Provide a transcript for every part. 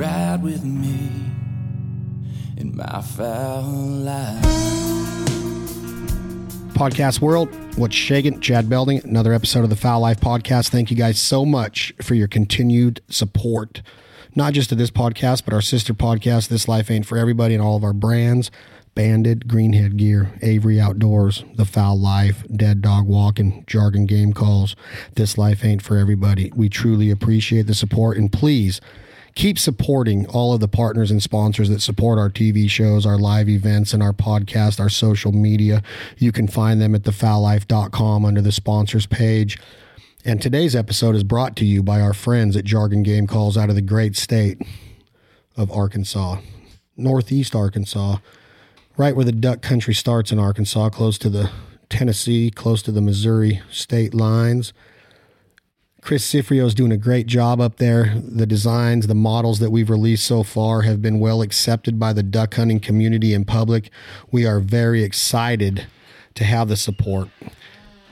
ride with me in my fowl life. Podcast world, what's shaking? Chad Belding, another episode of the Fowl Life Podcast. Thank you guys so much for your continued support, not just to this podcast, but our sister podcast, This Life Ain't For Everybody, and all of our brands Banded, Greenhead Gear, Avery Outdoors, The Fowl Life, Dead Dog Walking, Jargon Game Calls. This Life Ain't For Everybody. We truly appreciate the support, and please, keep supporting all of the partners and sponsors that support our TV shows, our live events, and our podcast, our social media. You can find them at thefowllife.com under the sponsors page. And today's episode is brought to you by our friends at Jargon Game Calls out of the great state of Arkansas, Northeast Arkansas, right where the duck country starts in Arkansas, close to the Tennessee, close to the Missouri state lines. Chris Cifreo is doing a great job up there. The designs, the models that we've released so far have been well accepted by the duck hunting community and public. We are very excited to have the support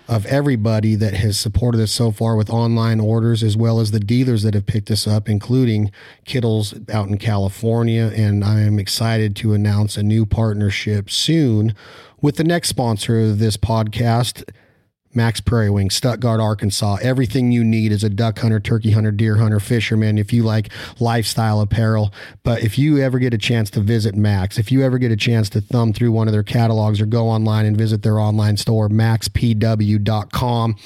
of everybody that has supported us so far with online orders, as well as the dealers that have picked us up, including Kittles out in California. And I am excited to announce a new partnership soon with the next sponsor of this podcast. Mack's Prairie Wing, Stuttgart, Arkansas. Everything you need as a duck hunter, turkey hunter, deer hunter, fisherman, if you like lifestyle apparel. But if you ever get a chance to visit Mack's, if you ever get a chance to thumb through one of their catalogs or go online and visit their online store, mackspw.com,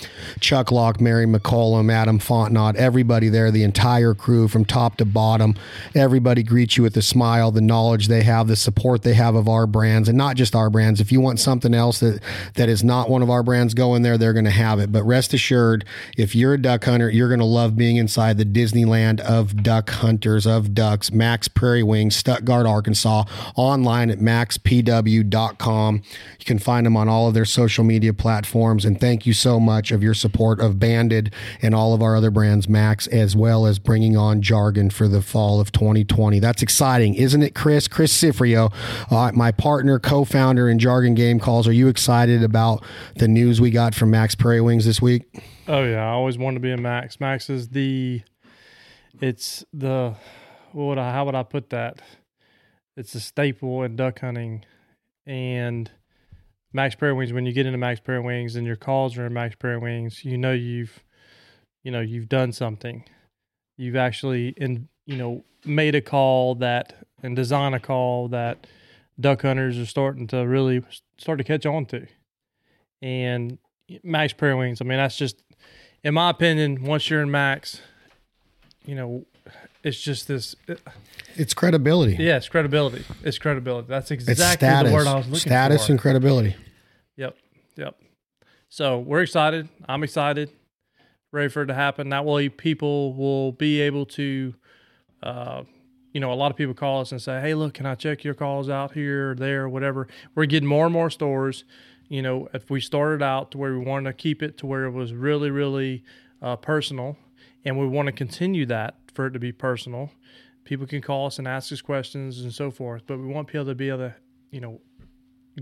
Chuck Locke, Mary McCollum, Adam Fontenot, everybody there, the entire crew from top to bottom, everybody greets you with a smile, the knowledge they have, the support they have of our brands, and not just our brands. If you want something else that, that is not one of our brands, go in there they're going to have it. But rest assured, if you're a duck hunter, you're going to love being inside the Disneyland of duck hunters, of ducks, Mack's Prairie Wings, Stuttgart, Arkansas, online at mackspw.com. You can find them on all of their social media platforms. And thank you so much of your support of Banded and all of our other brands, Mack's, as well as bringing on Jargon for the fall of 2020. That's exciting, isn't it, Chris? Chris Cifreo, uh, my partner, co founder in Jargon Game Calls. Are you excited about the news we got from Mack's Prairie Wings this week? Oh yeah, I always wanted to be a Mack's. Mack's is the, it's the, what would I, how would I put that? It's a staple in duck hunting, and Mack's Prairie Wings. When you get into Mack's Prairie Wings and your calls are in Mack's Prairie Wings, you know you've, you know you've done something. You've actually in you know made a call that and designed a call that duck hunters are starting to really start to catch on to, and Mack's Prairie Wings. I mean, that's just, in my opinion, once you're in Mack's, you know, it's just this. It's credibility. Yeah, it's credibility. It's credibility. That's exactly the word I was looking status for. Status and credibility. Yep, yep. So we're excited. I'm excited. Ready for it to happen. That way, people will be able to. Uh, you know, a lot of people call us and say, "Hey, look, can I check your calls out here, or there, or whatever?" We're getting more and more stores. You know, if we started out to where we wanted to keep it to where it was really, really uh, personal, and we want to continue that for it to be personal, people can call us and ask us questions and so forth. But we want people to be able to, you know,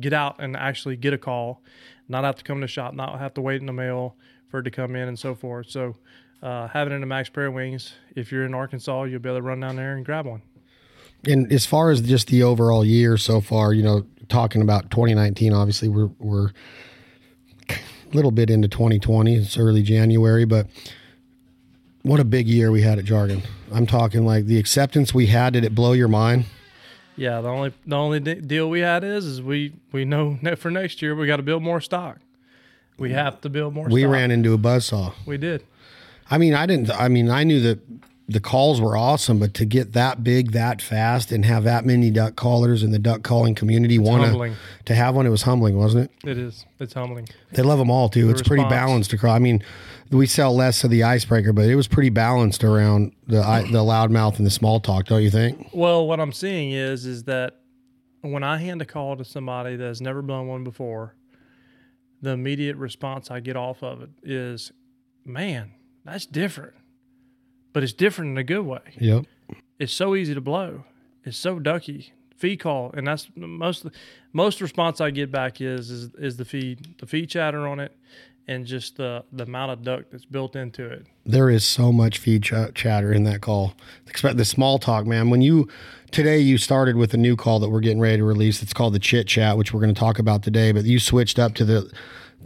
get out and actually get a call, not have to come to the shop, not have to wait in the mail for it to come in and so forth. So, uh, having it in the Mack's Prairie Wings, if you're in Arkansas, you'll be able to run down there and grab one. And as far as just the overall year so far, you know, talking about 2019, obviously we're we're a little bit into 2020. It's early January, but what a big year we had at Jargon. I'm talking like the acceptance we had. Did it blow your mind? Yeah, the only the only de- deal we had is is we we know for next year we got to build more stock. We have to build more. Stock. We stock. ran into a buzzsaw. We did. I mean, I didn't. I mean, I knew that the calls were awesome, but to get that big that fast and have that many duck callers in the duck calling community want humbling. to have one, it was humbling, wasn't it? It is. It's humbling. They love them all too. it's pretty response. balanced across. I mean, we sell less of the icebreaker, but it was pretty balanced around the the loudmouth and the small talk, don't you think? Well, what I'm seeing is is that when I hand a call to somebody that has never blown one before, the immediate response I get off of it is, "Man, that's different." But it's different in a good way. Yep. It's so easy to blow. It's so ducky. Feed call, and that's most most response I get back is is is the feed the feed chatter on it, and just the the amount of duck that's built into it. There is so much feed ch- chatter in that call. Expect the small talk, man. When you today you started with a new call that we're getting ready to release. It's called the chit chat, which we're going to talk about today. But you switched up to the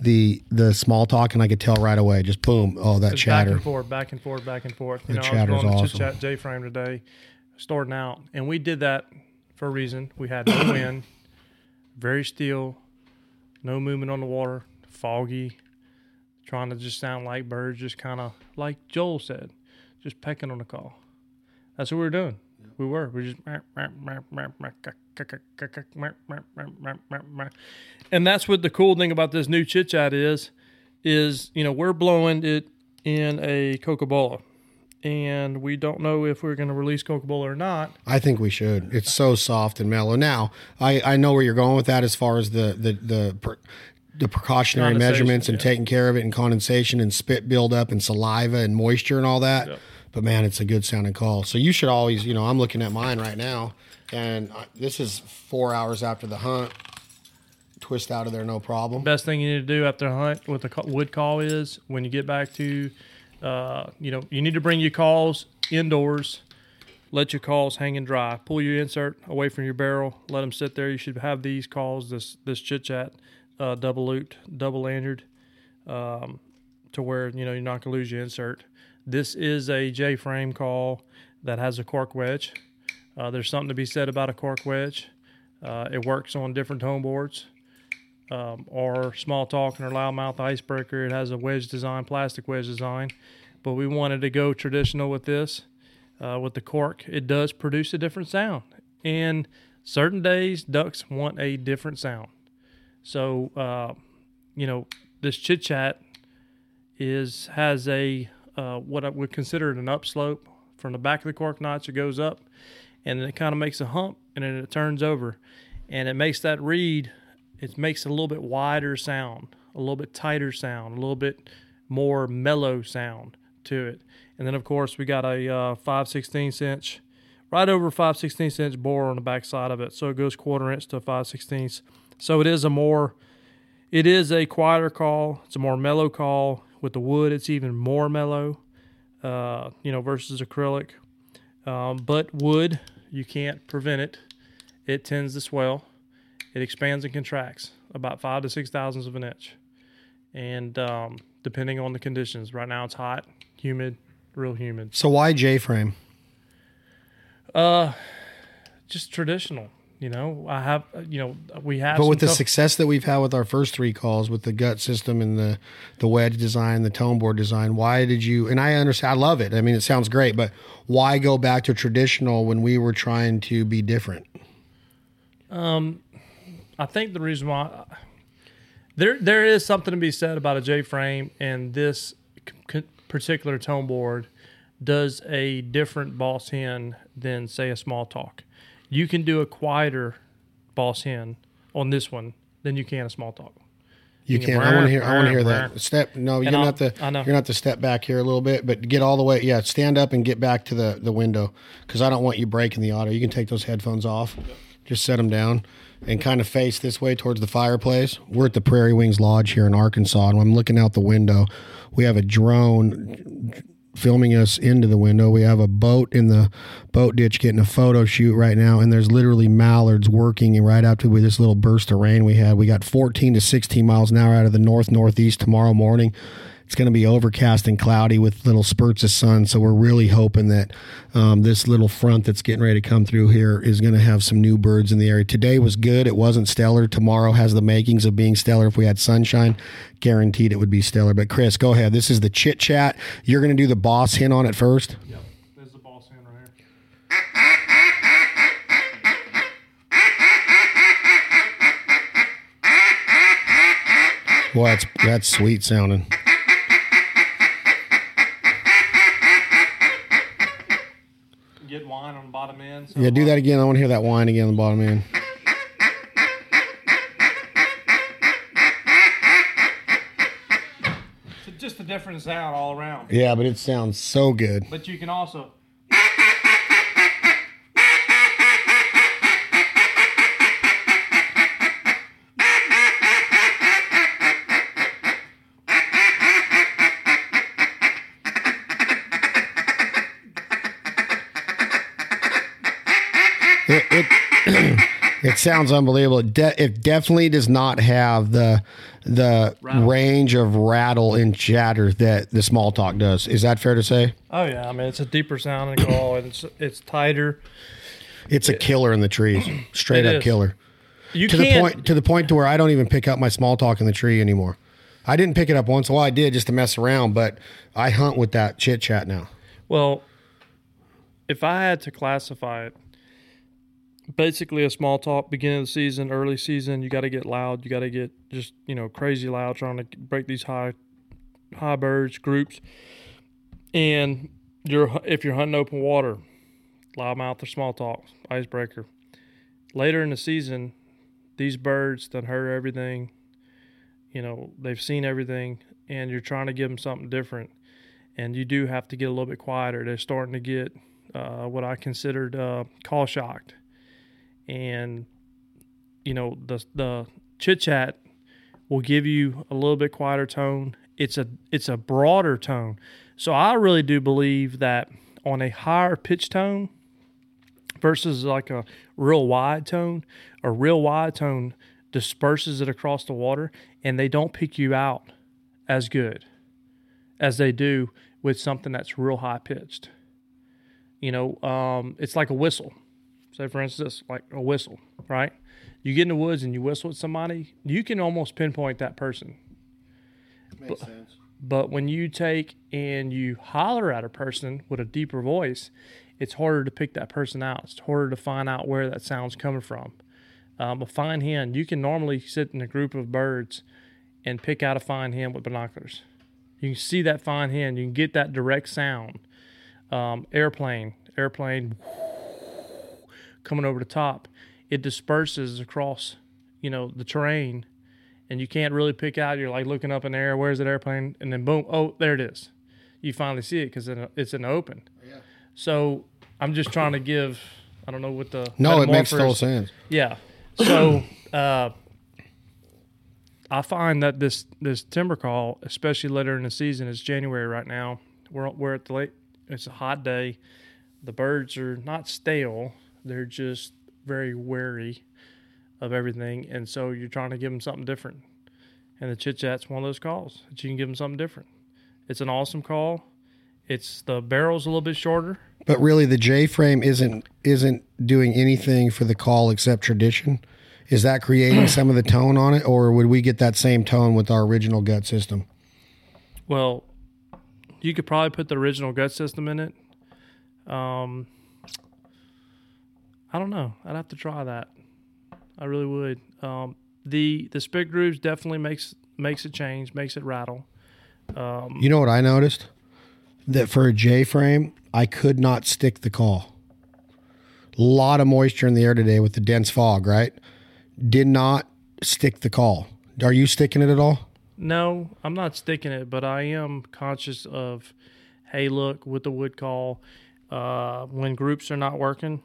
the the small talk, and I could tell right away. Just boom, oh that chatter. back and forth, back and forth, back and forth. You The know, I chatter's was going to awesome. chit chat J frame today, starting out, and we did that for a reason. We had no wind, very still, no movement on the water, foggy, trying to just sound like birds, just kind of like Joel said, just pecking on the call. That's what we were doing. We were. We just and that's what the cool thing about this new chit chat is, is you know we're blowing it in a cocobolo, and we don't know if we're going to release cocobolo or not. I think we should. It's so soft and mellow. Now, I, I know where you're going with that as far as the the the, per, the precautionary measurements and yeah. taking care of it and condensation and spit buildup and saliva and moisture and all that. Yep. But man, it's a good sounding call. So you should always, you know, I'm looking at mine right now, and I, this is four hours after the hunt. Twist out of there, no problem. Best thing you need to do after a hunt with a wood call is when you get back to, uh, you know, you need to bring your calls indoors. Let your calls hang and dry. Pull your insert away from your barrel. Let them sit there. You should have these calls, this this chit chat, uh, double looped, double lanyard, um, to where you know you're not gonna lose your insert. This is a J frame call that has a cork wedge. Uh, there's something to be said about a cork wedge. Uh, it works on different tone boards um, or small talking or loudmouth icebreaker. It has a wedge design, plastic wedge design, but we wanted to go traditional with this. Uh, with the cork, it does produce a different sound, and certain days ducks want a different sound. So, uh, you know, this chit chat is has a uh, what I would consider an upslope from the back of the cork notch. It goes up, and then it kind of makes a hump, and then it turns over, and it makes that reed. It makes a little bit wider sound, a little bit tighter sound, a little bit more mellow sound to it. And then of course we got a uh, 5 16 inch, right over 5 16 inch bore on the back side of it. So it goes quarter inch to 5 16 So it is a more, it is a quieter call. It's a more mellow call. With the wood, it's even more mellow, uh, you know, versus acrylic. Um, but wood, you can't prevent it. It tends to swell. It expands and contracts about five to six thousandths of an inch, and um, depending on the conditions. Right now, it's hot, humid, real humid. So why J frame? Uh, just traditional. You know, I have. You know, we have. But with the tough- success that we've had with our first three calls, with the gut system and the the wedge design, the tone board design, why did you? And I understand, I love it. I mean, it sounds great, but why go back to traditional when we were trying to be different? Um, I think the reason why there there is something to be said about a J frame, and this c- c- particular tone board does a different boss hen than say a small talk. You can do a quieter boss hen on this one than you can a small talk. You can can't. I want to hear. I want to hear that. Step. No, you're gonna have to. I know. You're gonna have to step back here a little bit, but get all the way. Yeah, stand up and get back to the the window because I don't want you breaking the auto. You can take those headphones off. Just set them down and kind of face this way towards the fireplace. We're at the Prairie Wings Lodge here in Arkansas, and I'm looking out the window. We have a drone filming us into the window. We have a boat in the boat ditch getting a photo shoot right now, and there's literally mallards working. Right after we this little burst of rain we had, we got 14 to 16 miles an hour out of the north northeast tomorrow morning. It's going to be overcast and cloudy with little spurts of sun. So we're really hoping that um, this little front that's getting ready to come through here is going to have some new birds in the area. Today was good. It wasn't stellar. Tomorrow has the makings of being stellar. If we had sunshine, guaranteed it would be stellar. But Chris, go ahead. This is the chit chat. You're going to do the boss hen on it first. Yep, there's the boss hen right here. Well, that's that's sweet sounding. Whine on the bottom end. So Yeah, do that again. I want to hear that whine again on the bottom end. So just the difference out all around. Yeah, but it sounds so good. But you can also it, sounds unbelievable. It, de- it definitely does not have the the range of rattle and chatter that the small talk does. Is that fair to say? Oh yeah, I mean it's a deeper sounding call and it's it's tighter. It's a killer in the trees, straight up is. killer. You To the point to the point to where I don't even pick up my small talk in the tree anymore. I didn't pick it up once. Well, I did just to mess around, but I hunt with that chit chat now. Well, if I had to classify it, basically a small talk, beginning of the season, early season, you got to get loud. You got to get just you know crazy loud, trying to break these high high birds groups. And you're if you're hunting open water, loudmouth or small talk, icebreaker. Later in the season, these birds done heard everything. You know they've seen everything, and you're trying to give them something different and you do have to get a little bit quieter. They're starting to get uh, what I considered uh, call shocked, and you know the the chit chat will give you a little bit quieter tone. It's a it's a broader tone, so I really do believe that on a higher pitch tone versus like a real wide tone, a real wide tone disperses it across the water, and they don't pick you out as good as they do with something that's real high pitched. You know, um, it's like a whistle. Say, for instance, like a whistle, right? You get in the woods and you whistle at somebody, you can almost pinpoint that person. Makes sense. But when you take and you holler at a person with a deeper voice, it's harder to pick that person out. It's harder to find out where that sound's coming from. Um, a fine hen, you can normally sit in a group of birds and pick out a fine hen with binoculars. You can see that fine hen. You can get that direct sound. Um, airplane, airplane coming over the top. It disperses across, you know, the terrain, and you can't really pick out. You're like looking up in the air. Where's that airplane? And then boom, oh, there it is. You finally see it because it's in the open. Yeah. So I'm just trying to give. I don't know what the No, it makes metamorphors- total sense. yeah. So uh, I find that this this timber call, especially later in the season, it's January right now. We're we're at the late. It's a hot day. The birds are not stale. They're just very wary of everything, and so you're trying to give them something different. And the chit chat's one of those calls that you can give them something different. It's an awesome call. It's the barrel's a little bit shorter. But really, the J frame isn't isn't doing anything for the call except tradition. Is that creating some of the tone on it, or would we get that same tone with our original gut system? Well, you could probably put the original gut system in it. Um, I don't know. I'd have to try that. I really would. Um, the the spit grooves definitely makes makes it change, makes it rattle. You know what I noticed? That for a J frame, I could not stick the call. A lot of moisture in the air today with the dense fog, right? Did not stick the call. Are you sticking it at all? No, I'm not sticking it, but I am conscious of, hey, look, with the wood call, uh, when groups are not working,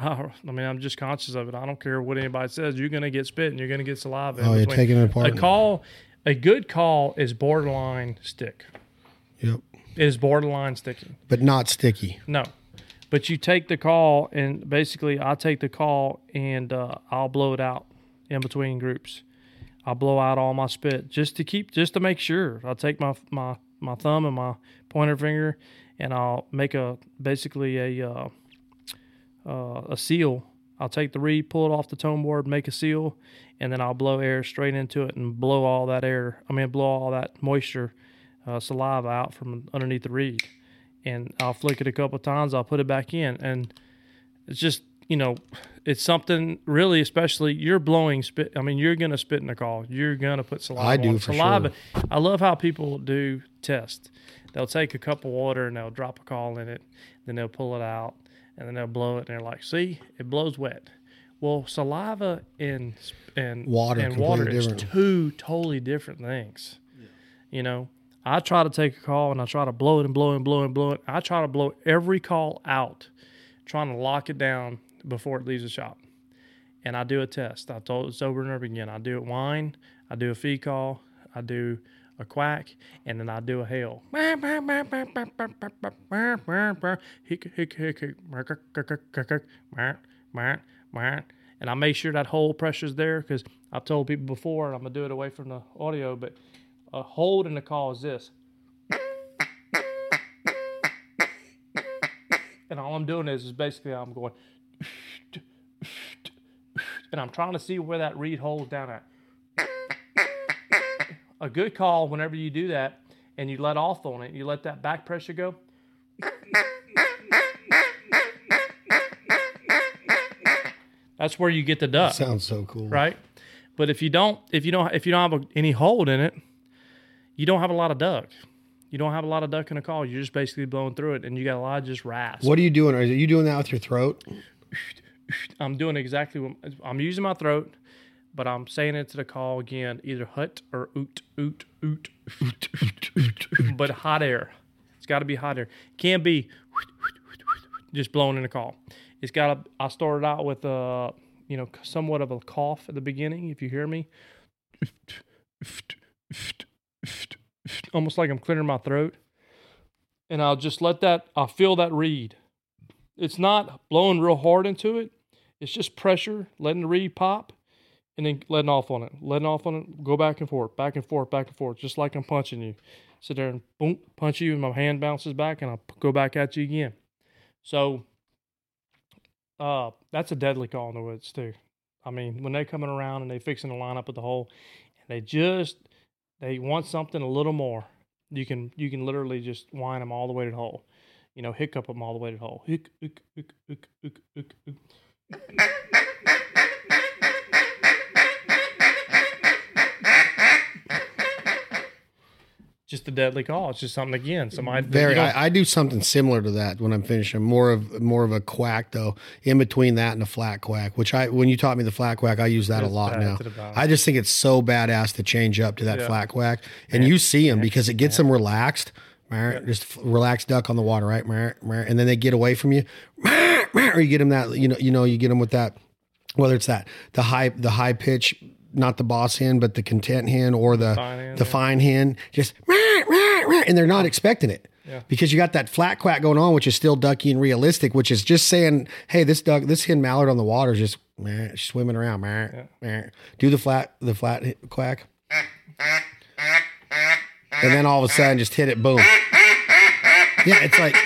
I mean, I'm just conscious of it. I don't care what anybody says. You're going to get spit and you're going to get saliva. Oh, you're taking it apart. A call, a good call is borderline stick. Yep. It is borderline sticking. But not sticky. No, but you take the call and basically I take the call and uh, I'll blow it out in between groups. I'll blow out all my spit just to keep just to make sure. I'll take my my my thumb and my pointer finger and I'll make a basically a uh, uh, a seal. I'll take the reed, pull it off the tone board, make a seal, and then I'll blow air straight into it and blow all that air. I mean, blow all that moisture, uh, saliva out from underneath the reed and I'll flick it a couple times. I'll put it back in, and it's just you know, it's something really, especially you're blowing spit. I mean, you're gonna spit in the call. You're gonna put saliva. I do on it. for saliva. I love how people do test. They'll take a cup of water and they'll drop a call in it, then they'll pull it out, and then they'll blow it, and they're like, "See, it blows wet." Well, saliva and and Water, and water is different. two totally different things. You know, I try to take a call and I try to blow it and blow it and blow it and blow it. I try to blow every call out, trying to lock it down before it leaves the shop. And I do a test. I've told this over and over again. I do it whine, I do a feed call, I do a quack, and then I do a hail. And I make sure that hole pressure's there because I've told people before, and I'm gonna do it away from the audio, but a hold in the call is this. And all I'm doing is, is basically I'm going, and I'm trying to see where that reed holds down at. A good call, whenever you do that and you let off on it, you let that back pressure go. That's where you get the duck Sounds so cool. right? But if you don't, if you don't, if you don't have a, any hold in it, you don't have a lot of duck. You don't have a lot of duck in a call. You're just basically blowing through it, and you got a lot of just rasp. What are you doing? Are you doing that with your throat? I'm doing exactly what I'm using my throat, but I'm saying it to the call again, either hut or oot oot oot, oot, oot, oot, but hot air. It's got to be hot air. Can't be just blowing in the call. It's got to. I started out with a, you know, somewhat of a cough at the beginning. If you hear me, almost like I'm clearing my throat, and I'll just let that. I'll feel that reed. It's not blowing real hard into it. It's just pressure, letting the reed pop, and then letting off on it, letting off on it, go back and forth, back and forth, back and forth, just like I'm punching you. Sit there and boom, punch you, and my hand bounces back, and I'll go back at you again. So, uh, that's a deadly call in the woods too. I mean, when they're coming around and they're fixing to line up at the hole, and they just they want something a little more, you can you can literally just wind them all the way to the hole. You know, hiccup them all the way to the hole. Hic, hic, hic, hic, hic, hic, hic. Just a deadly call. It's just something again. Somebody Very. I, I do something similar to that when I'm finishing. More of more of a quack though. In between that and a flat quack, which I when you taught me the flat quack, I use that a lot now. to the bone. I just think it's so badass to change up to that Yeah. flat quack, and you see them because it gets them relaxed. Just relaxed duck on the water, right? And then they get away from you, or you get them that you know you know you get them with that whether it's that the high the high pitch not the boss hen but the content hen or the fine hen, the yeah. fine hen just "Meow, meow, meow," and they're not expecting it Yeah. because you got that flat quack going on which is still ducky and realistic which is just saying hey this duck this hen mallard on the water is just meow, swimming around meow, meow. do the flat the flat quack and then all of a sudden just hit it boom yeah it's like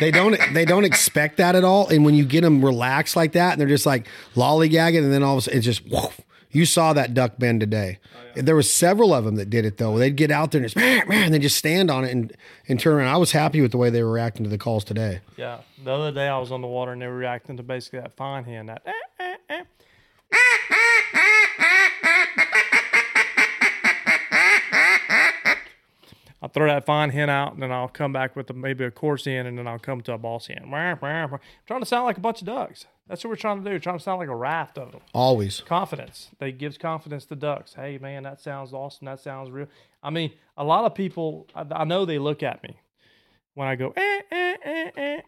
they don't they don't expect that at all. And when you get them relaxed like that, and they're just like lollygagging, and then all of a sudden it's just woof. You saw that duck bend today. There was several of them that did it though. They'd get out there and just man, man, they just stand on it and and turn around. I was happy with the way they were reacting to the calls today. Yeah. The other day I was on the water and they were reacting to basically that fine hen, that eh, eh, eh. I'll throw that fine hen out and then I'll come back with a, maybe a coarse hen and then I'll come to a boss hen. Wah. trying to sound like a bunch of ducks. That's what we're trying to do. Trying to sound like a raft of them. Always. confidence. They gives confidence to ducks. Hey man, that sounds awesome. That sounds real. I mean, a lot of people. I, I know they look at me when I go eh eh eh eh,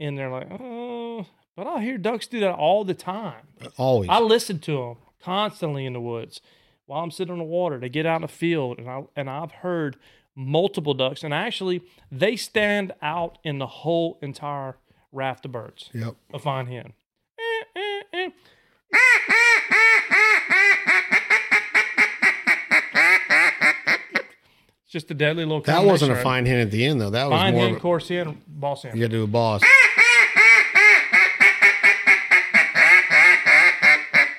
and they're like, oh. But I hear ducks do that all the time. Always. I listen to them constantly in the woods while I'm sitting on the water. They get out in the field, and I and I've heard multiple ducks, and actually they stand out in the whole entire raft of birds. Yep. A fine hen. It's just a deadly little. That wasn't a right? fine hen at the end though. That was Fine more hen, of a, coarse hen, boss hen. you got to do a boss.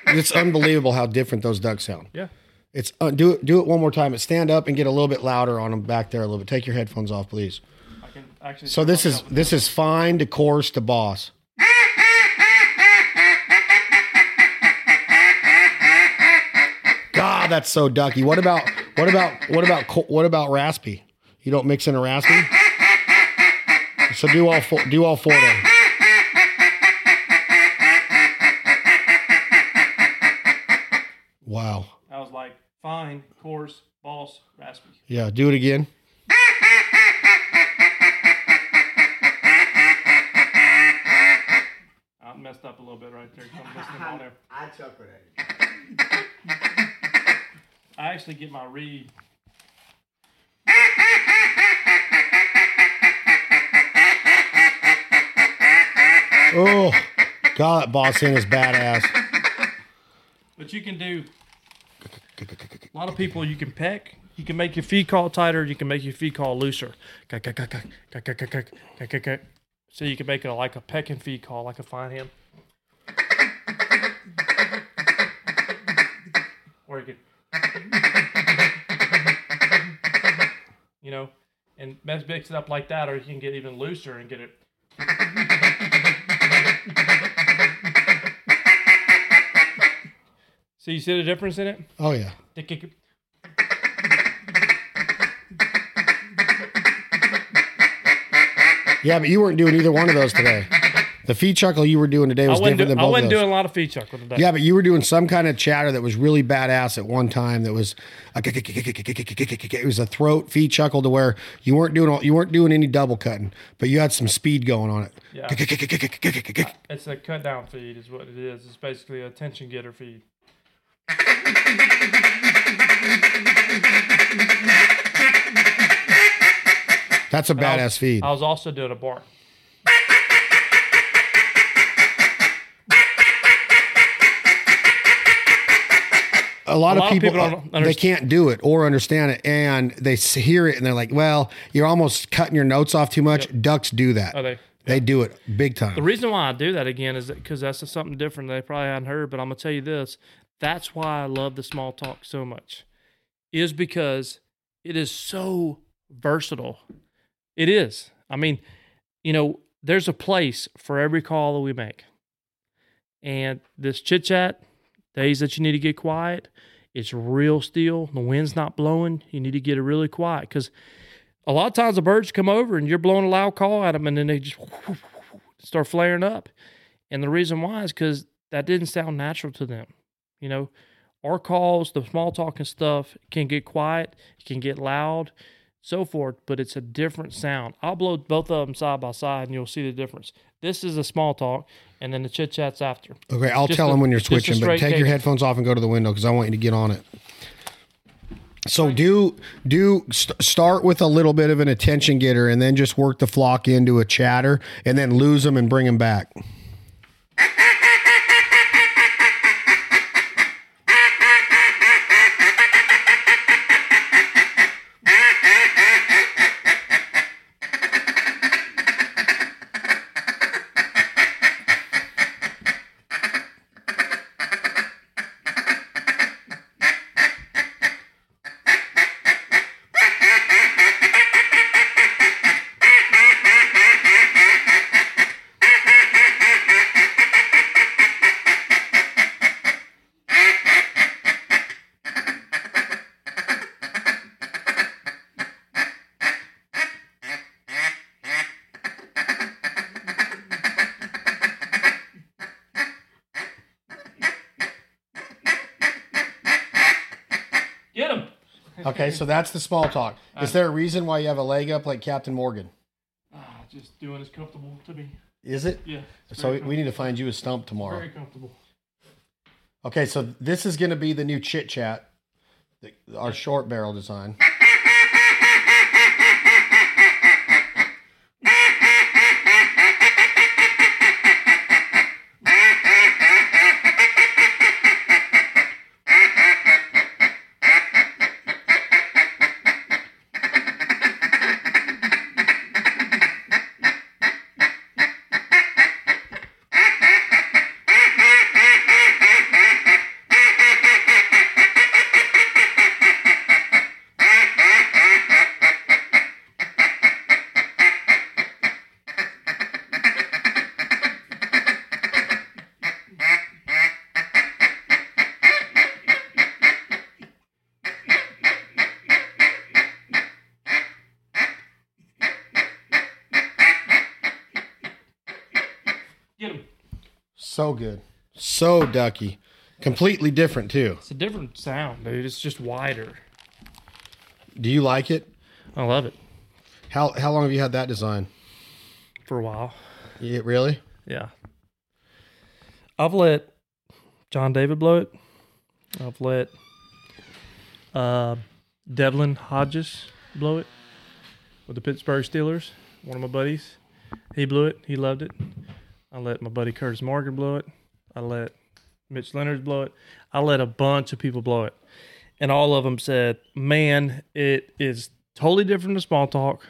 it's unbelievable how different those ducks sound. Yeah. It's uh, do it. Do it one more time. It's stand up and get a little bit louder on them back there a little bit. Take your headphones off, please. I can actually. So this is this is fine to coarse to boss. God, that's so ducky. What about what about what about co- what about raspy? You don't mix in a raspy. So do all four. Do all four then. Wow. I was like fine, coarse, boss, raspy. Yeah. Do it again. I messed up a little bit right there. Come listening on there. I chuckled at I actually get my read. Oh, God, that boss in is badass. But you can do a lot of people. You can peck. You can make your feed call tighter. You can make your feed call looser. So you can make it like a peck and feed call, like a fine hen. Or you can, you know, and best mix it up like that, or you can get even looser and get it. So you see the difference in it? Oh yeah. Yeah, but you weren't doing either one of those today. The feed chuckle you were doing today was different do, than I wasn't of those. doing a lot of feed chuckle today. Yeah, but you were doing some kind of chatter that was really badass at one time. That was it was a throat feed chuckle to where you weren't doing all, you weren't doing any double cutting, but you had some speed going on it. Yeah. It's a cut down feed, is what it is. It's basically a tension getter feed. That's a And I was- badass feed. I was also doing a bark. A lot, A lot of people, they can't do it or understand it, and they hear it and they're like, "Well, you're almost cutting your notes off too much." Ducks do that. Oh, they- They do it big time. The reason why I do that again is because that's something different they probably hadn't heard. But I'm gonna tell you this: that's why I love the small talk so much, is because it is so versatile. It is. I mean, you know, there's a place for every call that we make, and this chit chat days that you need to get quiet. It's real still. The wind's not blowing. You need to get it really quiet because a lot of times the birds come over and you're blowing a loud call at them and then they just start flaring up. And the reason why is because that didn't sound natural to them. You know, our calls, the small talk and stuff can get quiet, it can get loud, so forth, but it's a different sound. I'll blow both of them side by side and you'll see the difference. This is a small talk, and then the chit chat's after. okay, I'll just tell a- them when you're switching, but take your headphones off and go to the window because I want you to get on it. So do do st- start with a little bit of an attention getter, and then just work the flock into a chatter, and then lose them and bring them back. Get them. Okay, so that's the small talk. Is there a reason why you have a leg up like Captain Morgan? Ah, just doing as comfortable to me. Is it? Yeah. So we need to find you a stump tomorrow. very comfortable. Okay, so this is going to be the new chit chat, our short barrel design. So good. So ducky. Completely different too. It's a different sound, dude. It's just wider. Do you like it? I love it How how long have you had that design? for a while. Yeah, really? Yeah. I've let John David blow it. I've let uh, Devlin Hodges blow it with the Pittsburgh Steelers. One of my buddies. He blew it. He loved it. I let my buddy Curtis Morgan blow it. I let Mitch Leonard blow it. I let a bunch of people blow it. And all of them said, man, it is totally different than small talk,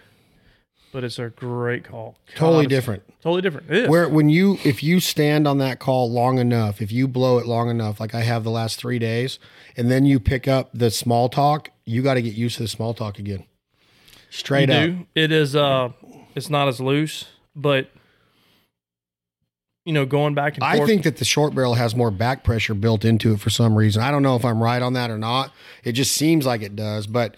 but it's a great call. Totally God, it's different. Totally different. It is. Where when you if you stand on that call long enough, if you blow it long enough, like I have the last three days, and then you pick up the small talk, you got to get used to the small talk again. Straight you up. do. It is uh it's not as loose, but you know, going back and I forth. think that the short barrel has more back pressure built into it for some reason. I don't know if I'm right on that or not. It just seems like it does, but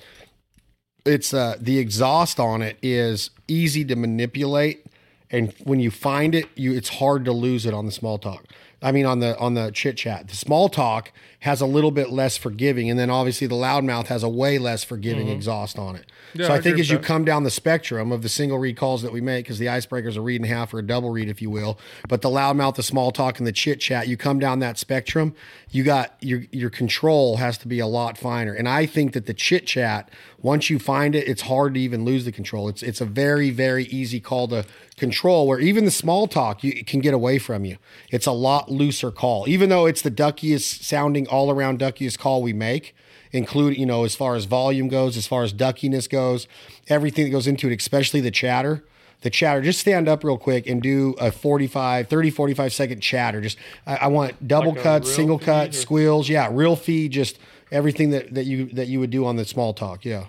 it's uh the exhaust on it is easy to manipulate and when you find it, you it's hard to lose it on the small talk. I mean on the on the chit chat. The small talk has a little bit less forgiving and then obviously the loudmouth has a way less forgiving mm-hmm. exhaust on it. Yeah, so I I think as you that. come down the spectrum of the single reed calls that we make, because the icebreaker's a reed and a half or a double reed, if you will, but the loudmouth, the small talk, and the chit chat, you come down that spectrum, you got your your control has to be a lot finer. And I think that the chit chat, once you find it, it's hard to even lose the control. It's it's a very very easy call to control. Where even the small talk, you can get away from you. It's a lot looser call, even though it's the duckiest sounding all around duckiest call we make including, you know, as far as volume goes, as far as duckiness goes, everything that goes into it, especially the chatter. The chatter, just stand up real quick and do a 45, 30, 45 second chatter. Just, I, I want double Like cuts, single cuts, squeals. Yeah, real feed, just everything that, that you that you would do on the small talk. Yeah.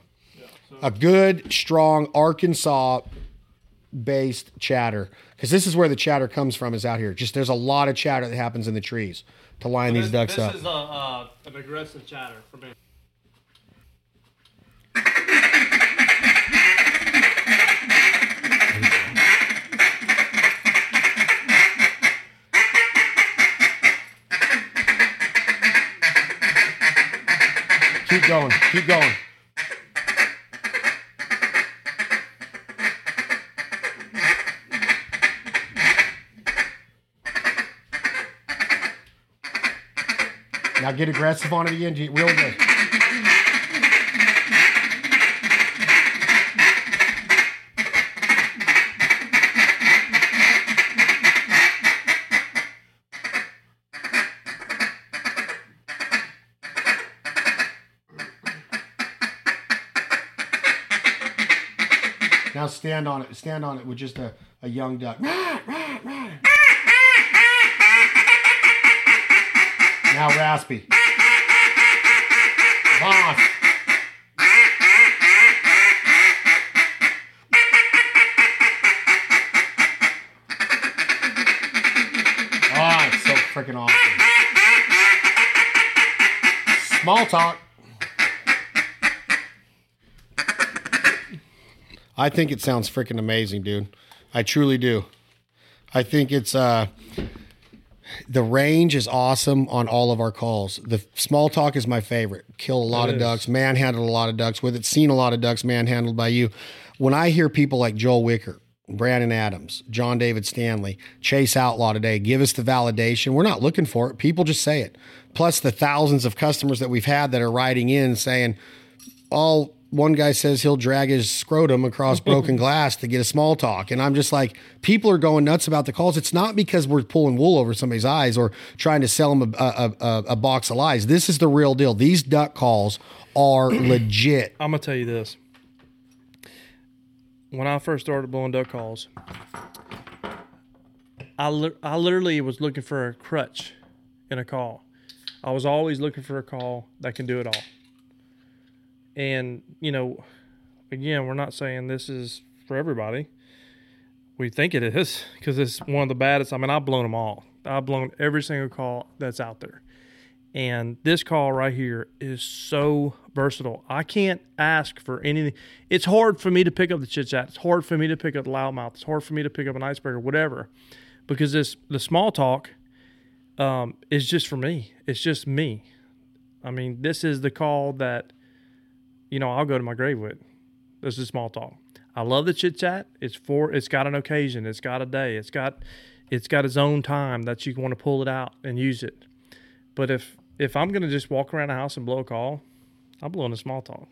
a good, strong Arkansas based chatter. Because this is where the chatter comes from, is out here. Just there's a lot of chatter that happens in the trees to line these ducks up. This is a, uh, an aggressive chatter for me. Keep going. Keep going. Now get aggressive on it again. Get Real good. Now stand on it. Stand on it with just a, a young duck. Now raspy. Boss. Oh, it's so freaking awesome. Small talk. I think it sounds freaking amazing, dude. I truly do. I think it's uh the range is awesome on all of our calls. The small talk is my favorite. Kill a lot It of is. ducks, manhandled a lot of ducks with it, seen a lot of ducks manhandled by you. When I hear people like Joel Wicker, Brandon Adams, John David Stanley, Chase Outlaw today give us the validation. We're not looking for it. People just say it. Plus the thousands of customers that we've had that are writing in saying, all one guy says he'll drag his scrotum across broken glass to get a small talk. And I'm just like, people are going nuts about the calls. It's not because we're pulling wool over somebody's eyes or trying to sell them a, a, a, a box of lies. This is the real deal. These duck calls are legit. I'm gonna tell you this. When I first started blowing duck calls, I li- I literally was looking for a crutch in a call. I was always looking for a call that can do it all. And you know, again, we're not saying this is for everybody. We think it is because it's one of the baddest. I mean, I've blown them all. I've blown every single call that's out there. And this call right here is so versatile. I can't ask for anything. It's hard for me to pick up the chit chat. It's hard for me to pick up the loudmouth. It's hard for me to pick up an icebreaker, whatever, because this the small talk um, is just for me. It's just me. I mean, this is the call that you know I'll go to my grave with. This is small talk. I love the chit chat. It's for. It's got an occasion. It's got a day. It's got. It's got its own time that you want to pull it out and use it. But if if I'm gonna just walk around the house and blow a call, I'm blowing a small talk.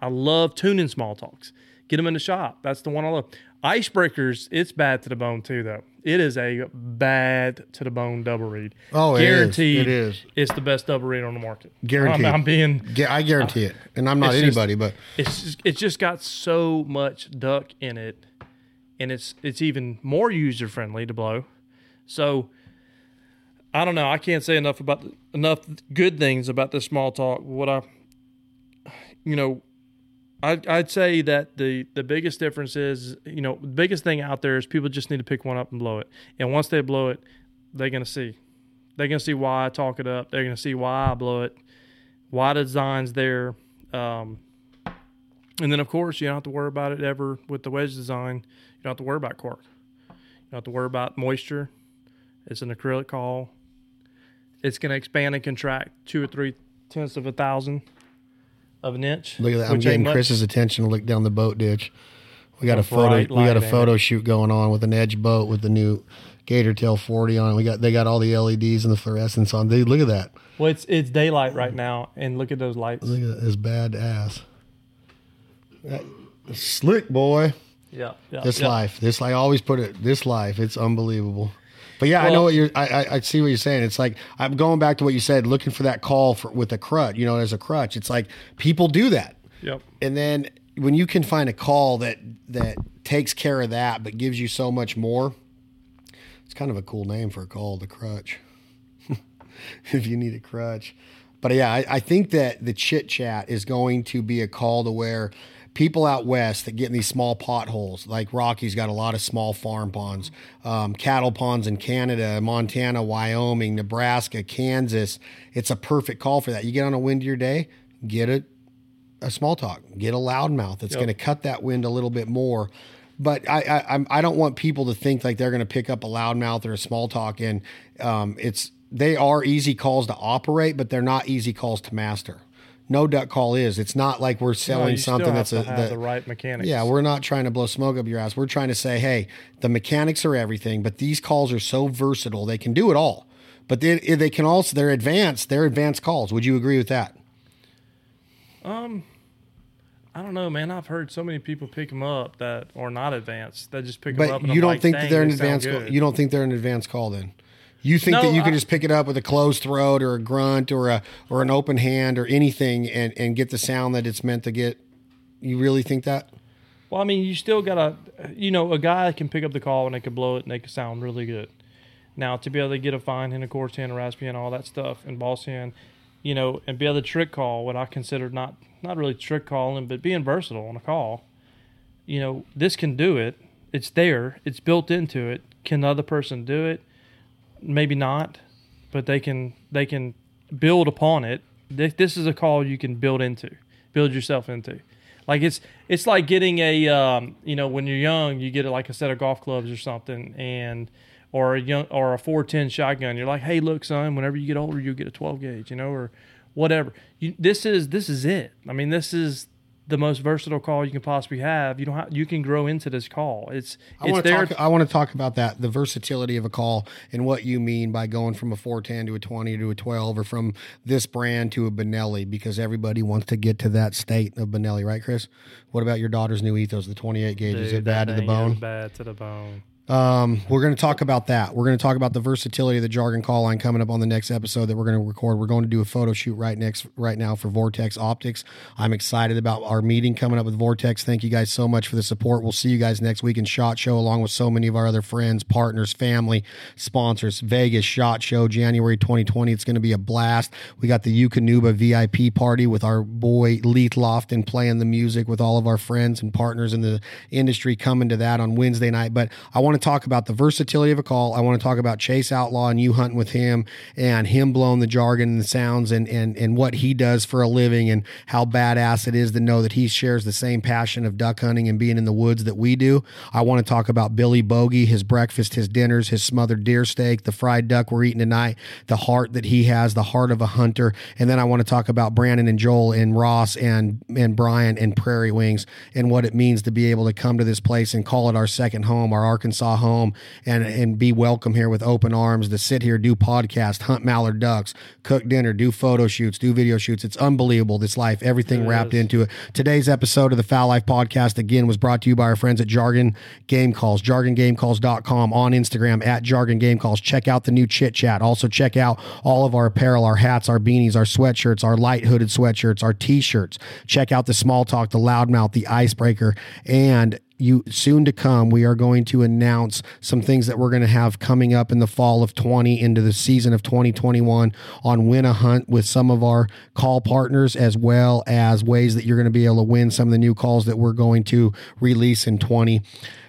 I love tuning small talks. Get them in the shop. That's the one I love. Icebreakers, it's bad to the bone too, though. It is a bad to the bone double reed. Oh, it is. guaranteed. It is. It's the best double reed on the market. Guaranteed. I'm, I'm being. I guarantee it. And I'm not It's just- anybody, but It's just, it's just got so much duck in it, and it's it's even more user friendly to blow. So I don't know. I can't say enough about enough good things about this small talk. What I, you know, I'd, I'd say that the the biggest difference is you know the biggest thing out there is people just need to pick one up and blow it, and once they blow it, they're gonna see, they're gonna see why I talk it up. They're gonna see why I blow it, why the design's there. Um, and then, of course, you don't have to worry about it ever with the wedge design. You don't have to worry about cork. You don't have to worry about moisture. It's an acrylic call. It's to expand and contract two or three tenths of a thousand of an inch. look at that. I'm getting. Chris's attention to look down the boat ditch. We got A a photo we got a photo shoot going on with an edge boat with the new Gator Tail 40 on it. We got they got all the LEDs and the fluorescence on. Dude, look at that. Well, it's it's daylight right now, and look at those lights. Look at that. It's badass. That- Slick boy. Yeah, yeah. This yeah. life, this I always put it. This life, it's unbelievable. But yeah, I know what you're. I, I I see what you're saying. It's like I'm going back to what you said, looking for that call for with a crutch. You know, as a crutch, it's like people do that, Yep. and then when you can find a call that that takes care of that, but gives you so much more, it's kind of a cool name for a call, the crutch. if you need a crutch. But yeah, I, I think that the chit chat is going to be a call to where people out west that get in these small potholes, like Rocky's got a lot of small farm ponds, um, cattle ponds in Canada, Montana, Wyoming, Nebraska, Kansas. It's a perfect call for that. You get on a windier day, get a, a small talk, get a loudmouth. It's Yep. going to cut that wind a little bit more. But I, I I'm- I don't want people to think like they're going to pick up a loudmouth or a small talk, and um, it's they are easy calls to operate, but they're not easy calls to master. No duck call is. It's not like we're No, selling still something that's a that- the right mechanics. yeah, we're not trying to blow smoke up your ass. We're trying to say, hey, the mechanics are everything, but these calls are so versatile. They can do it all. But they, they can also, they're advanced. They're advanced calls. Would you agree with that? Um, I don't know, man. I've heard so many people pick them up that are not advanced. They just pick them up. But you don't like, think that they're an advanced call. You don't think they're an advanced call then? You think No, that you can I- just pick it up with a closed throat or a grunt or a or an open hand or anything and, and get the sound that it's meant to get? You really think that? Well, I mean, you still gotta, you know, a guy can pick up the call and they can blow it and they can sound really good. Now, to be able to get a fine hen, a coarse hen, a raspy hen, all that stuff, and boss hen, you know, and be able to trick call what I consider not not really trick calling, but being versatile on a call. You know, this can do it. It's there. It's built into it. Can the other person do it? Maybe not, but they can they can build upon it. This, is a call you can build into, build yourself into. Like it's it's like getting a um, you know when you're young you get like a set of golf clubs or something and or a young or a 410 shotgun. You're like, hey, look, son, whenever you get older, you'll get a 12 gauge, you know, or whatever. You, this is this is it. I mean, this is the most versatile call you can possibly have. You don't have, you can grow into this call. It's I it's want to there. talk. I want to talk about that, the versatility of a call, and what you mean by going from a 410 to a 20 to a 12, or from this brand to a Benelli, because everybody wants to get to that state of Benelli, right, Chris? What about your daughter's new ethos, the 28 gauge? is it bad to the bone? Bad to the bone. Um, we're going to talk about that. We're going to talk about the versatility of the jargon call line coming up on the next episode that we're going to record. We're going to do a photo shoot right next, right now for Vortex Optics. I'm excited about our meeting coming up with Vortex. Thank you guys so much for the support. We'll see you guys next week in Shot Show, along with so many of our other friends, partners, family, sponsors. Vegas Shot Show, January 2020. It's going to be a blast. We got the Yukonuba VIP party with our boy Leith Lofton playing the music with all of our friends and partners in the industry coming to that on Wednesday night. But I want to talk about the versatility of a call. I want to talk about Chase Outlaw and you hunting with him and him blowing the jargon and the sounds and, and, and what he does for a living and how badass it is to know that he shares the same passion of duck hunting and being in the woods that we do. I want to talk about Billy Bogey, his breakfast, his dinners, his smothered deer steak, the fried duck we're eating tonight, the heart that he has, the heart of a hunter. And then I want to talk about Brandon and Joel and Ross and, and Brian and Prairie Wings and what it means to be able to come to this place and call it our second home, our Arkansas Arkansas home and and be welcome here with open arms to sit here, do podcast, hunt mallard ducks, cook dinner, do photo shoots, do video shoots. It's unbelievable this life, everything It wrapped is. into it. Today's episode of the Fowl Life podcast again was brought to you by our friends at Jargon Game Calls, jargongamecalls.com on Instagram at Jargon Game Calls. Check out the new chit chat. Also check out all of our apparel, our hats, our beanies, our sweatshirts, our light hooded sweatshirts, our t-shirts. Check out the small talk, the loudmouth, the icebreaker, and you soon to come we are going to announce some things that we're going to have coming up in the fall of 20 into the season of 2021 on win a hunt with some of our call partners as well as ways that you're going to be able to win some of the new calls that we're going to release in 20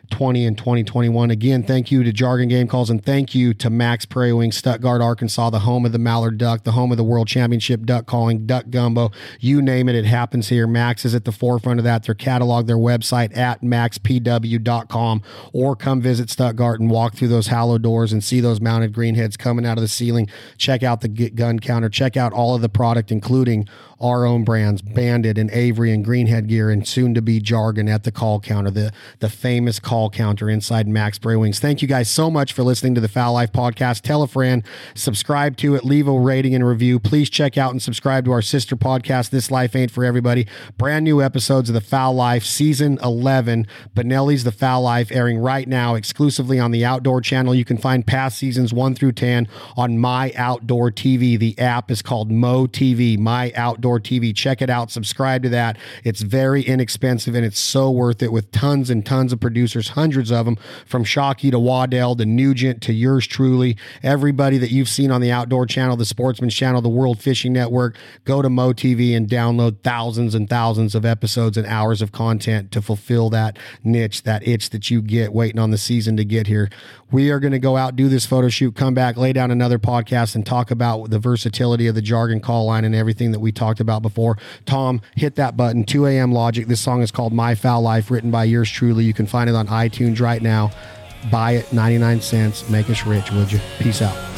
20 and 2021. Again, thank you to Jargon Game Calls and thank you to Mack's Prairie Wing, Stuttgart, Arkansas, the home of the Mallard Duck, the home of the World Championship duck calling, duck gumbo. You name it, it happens here. Mack's is at the forefront of that. Their catalog, their website at mackspw.com or come visit Stuttgart and walk through those hollow doors and see those mounted greenheads coming out of the ceiling. Check out the gun counter. Check out all of the product, including our own brands, Bandit and Avery and Greenhead Gear, and soon to be Jargon at the call counter, the, the famous call counter inside Mack's Prairie Wings. Thank you guys so much for listening to the Fowl Life podcast. Tell a friend, subscribe to it, leave a rating and review. Please check out and subscribe to our sister podcast, This Life Ain't For Everybody. Brand new episodes of the Fowl Life, season 11. Benelli's The Fowl Life, airing right now exclusively on the Outdoor channel. You can find past seasons 1 through 10 on My Outdoor TV. The app is called Mo TV, My Outdoor TV. Check it out, subscribe to that. It's very inexpensive and it's so worth it with tons and tons of producers, hundreds of them, from Shockey to Waddell to Nugent to yours truly. Everybody that you've seen on the Outdoor channel, the Sportsman's channel, the World Fishing Network, go to Mo TV and download thousands and thousands of episodes and hours of content to fulfill that niche, that itch that you get waiting on the season to get here. We are going to go out, do this photo shoot, come back, lay down another podcast, and talk about the versatility of the jargon call line and everything that we talked about before. Tom, hit that button. 2 a.m. Logic. This song is called My Foul Life, written by yours truly. You can find it on iTunes right now. Buy it, 99 cents. Make us rich, would you? Peace out.